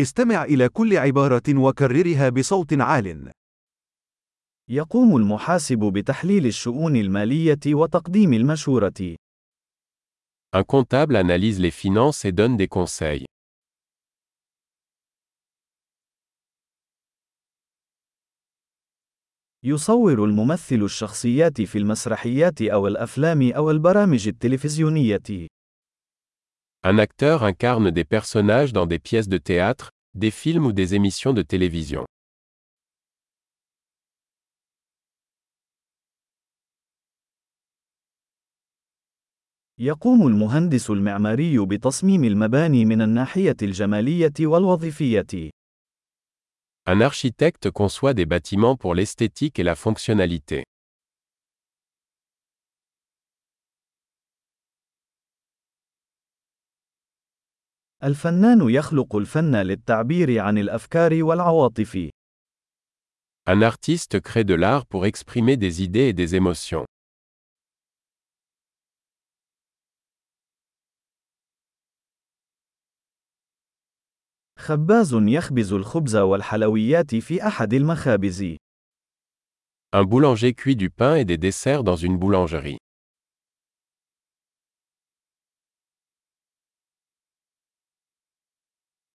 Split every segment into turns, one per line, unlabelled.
استمع إلى كل عبارة وكررها بصوت عال.
يقوم المحاسب بتحليل الشؤون المالية وتقديم المشورة.
Un comptable analyse les finances et donne des conseils.
يصور الممثل الشخصيات في المسرحيات أو الأفلام أو البرامج التلفزيونية.
Un acteur incarne des personnages dans des pièces de théâtre, des films ou des émissions de télévision.
يقوم المهندس المعماري بتصميم المباني من الناحية الجمالية والوظيفية.
Un architecte conçoit des bâtiments pour l'esthétique et la fonctionnalité.
الفنان يخلق الفن للتعبير عن الأفكار والعواطف.
Un artiste crée de l'art pour exprimer des idées et des émotions.
خباز يخبز الخبز والحلويات في أحد المخابز.
Un boulanger cuit du pain et des desserts dans une boulangerie.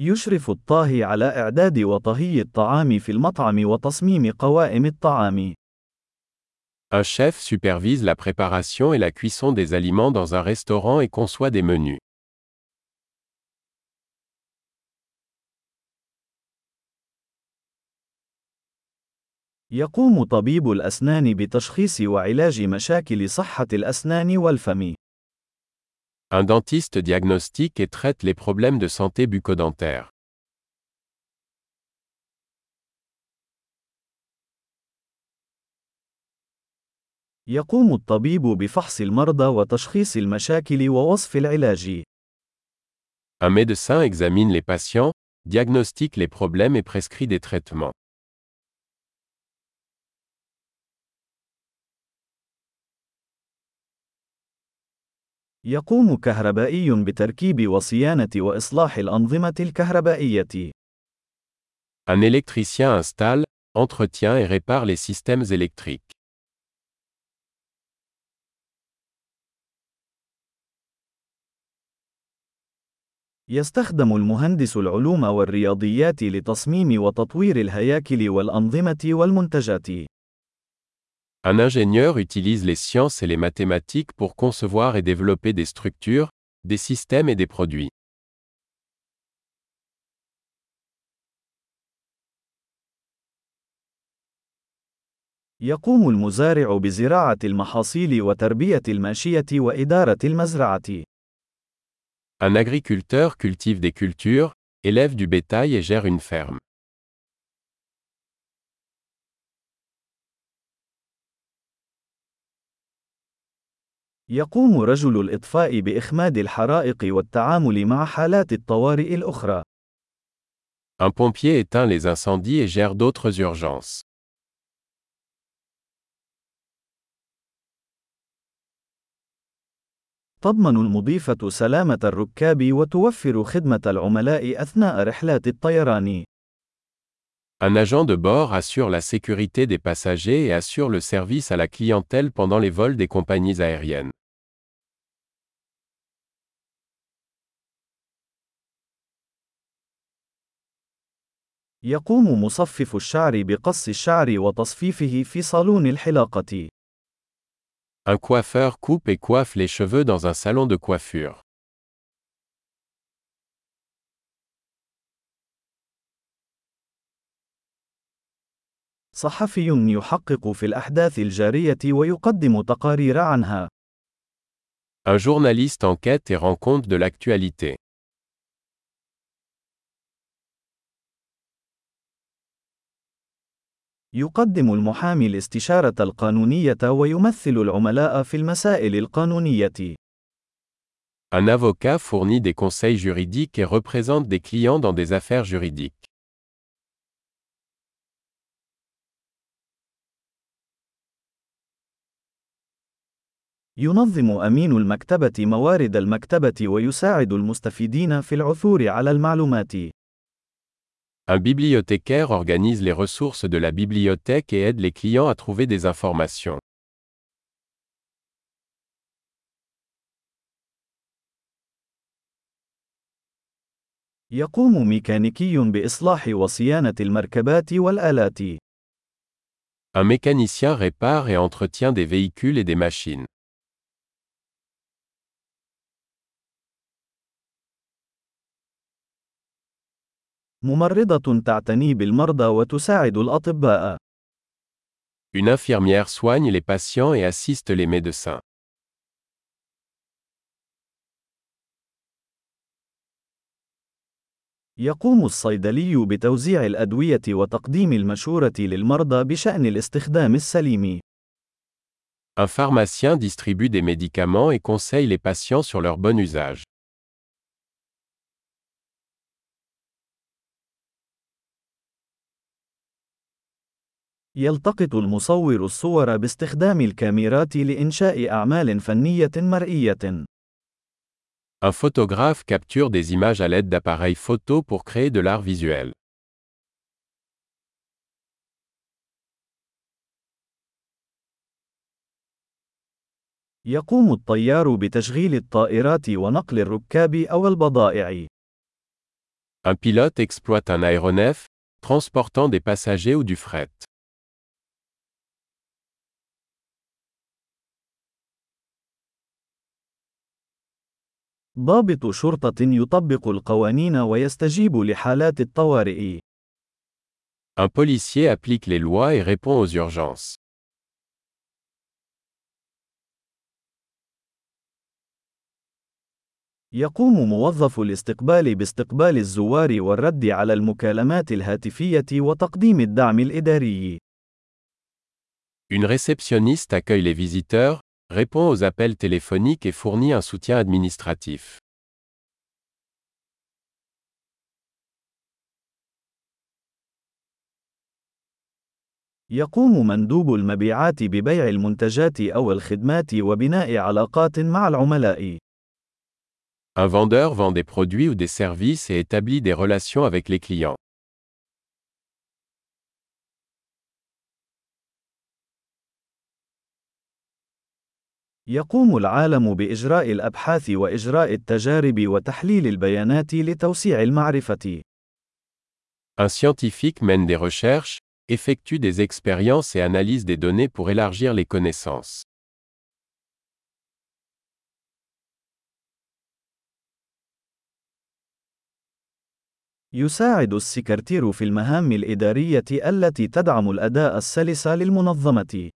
يشرف الطاهي على إعداد وطهي الطعام في المطعم وتصميم قوائم الطعام.
Un chef supervise la préparation et la cuisson des aliments dans un restaurant et conçoit des menus.
يقوم طبيب الأسنان بتشخيص وعلاج مشاكل صحة الأسنان والفم.
Un dentiste diagnostique et traite les problèmes de santé bucco-dentaire.
يقوم الطبيب بفحص المرضى وتشخيص المشاكل ووصف العلاج.
Un médecin examine les patients, diagnostique les problèmes et prescrit des traitements.
يقوم كهربائي بتركيب وصيانة وإصلاح الأنظمة الكهربائية.
Un électricien installe, entretient et répare les systèmes électriques.
يستخدم المهندس العلوم والرياضيات لتصميم وتطوير الهياكل والأنظمة والمنتجات.
Un ingénieur utilise les sciences et les mathématiques pour concevoir et développer des structures, des systèmes et des produits.
يقوم المزارع بزراعة المحاصيل وتربية الماشية وإدارة المزرعة.
Un agriculteur cultive des cultures, élève du bétail et gère une ferme.
يقوم رجل الإطفاء بإخماد الحرائق والتعامل مع حالات الطوارئ الأخرى.
Un pompier éteint les incendies et gère d'autres urgences.
تضمن المضيفة سلامة الركاب وتوفر خدمة العملاء أثناء رحلات الطيران.
Un agent de bord assure la sécurité des passagers et assure le service à la clientèle pendant les vols des compagnies aériennes.
يقوم مصفف الشعر بقص الشعر وتصفيفه في صالون الحلاقة.
Un coiffeur coupe et coiffe les cheveux dans un salon de coiffure.
صحفي يحقق في الأحداث الجارية ويقدم تقارير عنها.
Un journaliste enquête et rend compte de l'actualité.
يقدم المحامي الاستشارة القانونية ويمثل العملاء في المسائل القانونية.
Un avocat fournit des conseils juridiques et représente des clients dans des affaires juridiques.
ينظم أمين المكتبة موارد المكتبة ويساعد المستفيدين في العثور على المعلومات.
Un bibliothécaire organise les ressources de la bibliothèque et aide les clients à trouver des informations.
يقوم ميكانيكي بإصلاح وصيانة المركبات والآلات.
Un mécanicien répare et entretient des véhicules et des machines.
ممرضة تعتني بالمرضى وتساعد الأطباء.
Une infirmière soigne les patients et assiste les médecins.
يقوم الصيدلي بتوزيع الأدوية وتقديم المشورة للمرضى بشأن الاستخدام السليم.
Un pharmacien distribue des médicaments et conseille les patients sur leur bon usage.
يلتقط المصور الصور باستخدام الكاميرات لإنشاء أعمال فنية مرئية.
Un photographe capture des images à l'aide d'appareils photo pour créer de l'art visuel.
يقوم الطيار بتشغيل الطائرات ونقل الركاب أو البضائع.
Un pilote exploite un aéronef, transportant des passagers ou du fret.
ضابط شرطة يطبق القوانين ويستجيب لحالات الطوارئ.
Un policier applique les lois et répond aux urgences.
يقوم موظف الاستقبال باستقبال الزوار والرد على المكالمات الهاتفية وتقديم الدعم الإداري.
Une réceptionniste accueille les visiteurs, répond aux appels téléphoniques et fournit un soutien administratif.
يقوم مندوب المبيعات ببيع المنتجات أو الخدمات وبناء علاقات مع العملاء.
Un vendeur vend des produits ou des services et établit des relations avec les clients.
يقوم العالم بإجراء الأبحاث وإجراء التجارب وتحليل البيانات لتوسيع المعرفة.
Un scientifique mène des recherches, effectue des expériences et analyse des données pour élargir les connaissances.
يساعد السكرتير في المهام الإدارية التي تدعم الأداء السلس للمنظمة.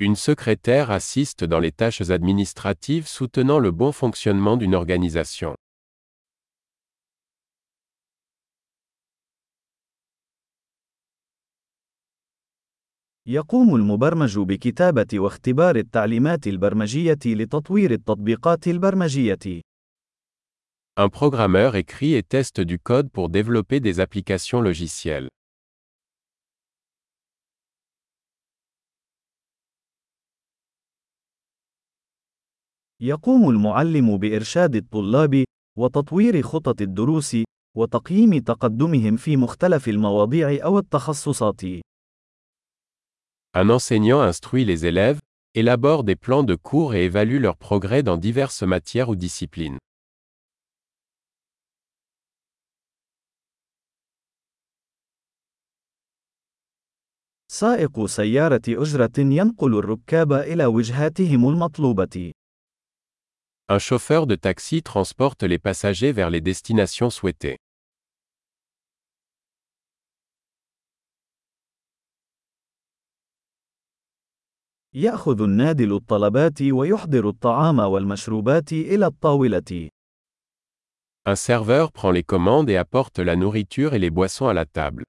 Une secrétaire assiste dans les tâches administratives soutenant le bon fonctionnement d'une organisation.
يقوم المبرمج بكتابة واختبار التعليمات البرمجية لتطوير التطبيقات البرمجية.
Un programmeur écrit et teste du code pour développer des applications logicielles.
يقوم المعلم بإرشاد الطلاب وتطوير خطط الدروس وتقييم تقدمهم في مختلف المواضيع أو التخصصات.
Un enseignant instruit les élèves, élabore des plans de cours et évalue leur progrès dans diverses matières ou disciplines.
سائق سيارة أجرة ينقل الركاب إلى وجهاتهم المطلوبة.
Un chauffeur de taxi transporte les passagers vers les destinations souhaitées.
يأخذ النادل الطلبات ويحضر الطعام والمشروبات إلى الطاولة.
Un serveur prend les commandes et apporte la nourriture et les boissons à la table.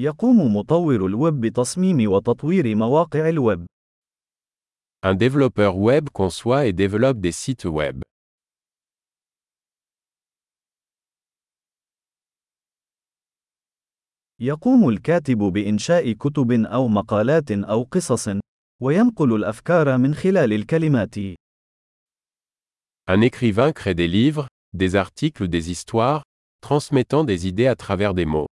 يقوم مطور الويب بتصميم وتطوير مواقع الويب.
Un développeur web conçoit et développe des sites web.
يقوم الكاتب بإنشاء كتب أو مقالات أو قصص، وينقل الأفكار من خلال الكلمات.
Un écrivain crée des livres, des articles ou des histoires, transmettant des idées à travers des mots.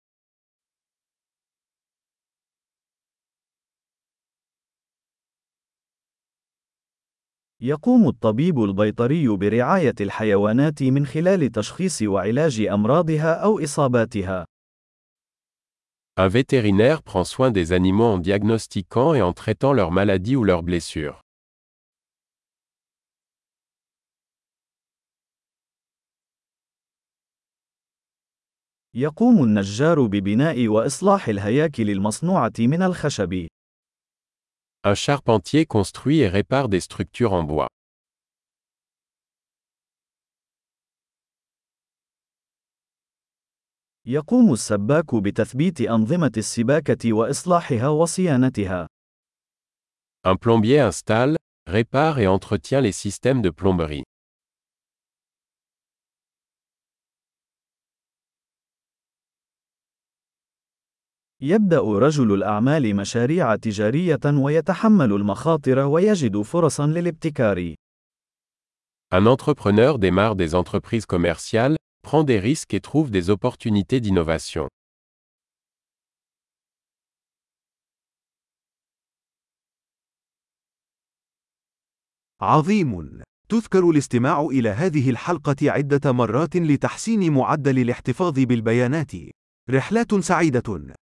يقوم الطبيب البيطري برعاية الحيوانات من خلال تشخيص وعلاج أمراضها أو إصاباتها.
Un vétérinaire prend soin des animaux en diagnostiquant et en traitant leurs maladies ou leurs blessures.
يقوم النجار ببناء وإصلاح الهياكل المصنوعة من الخشب.
Un charpentier construit et répare des structures en bois.
يقوم السباك بتثبيت أنظمة السباكة وإصلاحها وصيانتها.
Un plombier installe, répare et entretient les systèmes de plomberie.
يبدأ رجل الأعمال مشاريع تجارية ويتحمل المخاطر ويجد فرصا للابتكار.
Un entrepreneur démarre des entreprises commerciales, prend des risques et trouve des opportunités d'innovation.
عظيم. تذكر الاستماع إلى هذه الحلقة عدة مرات لتحسين معدل الاحتفاظ بالبيانات. رحلات سعيدة.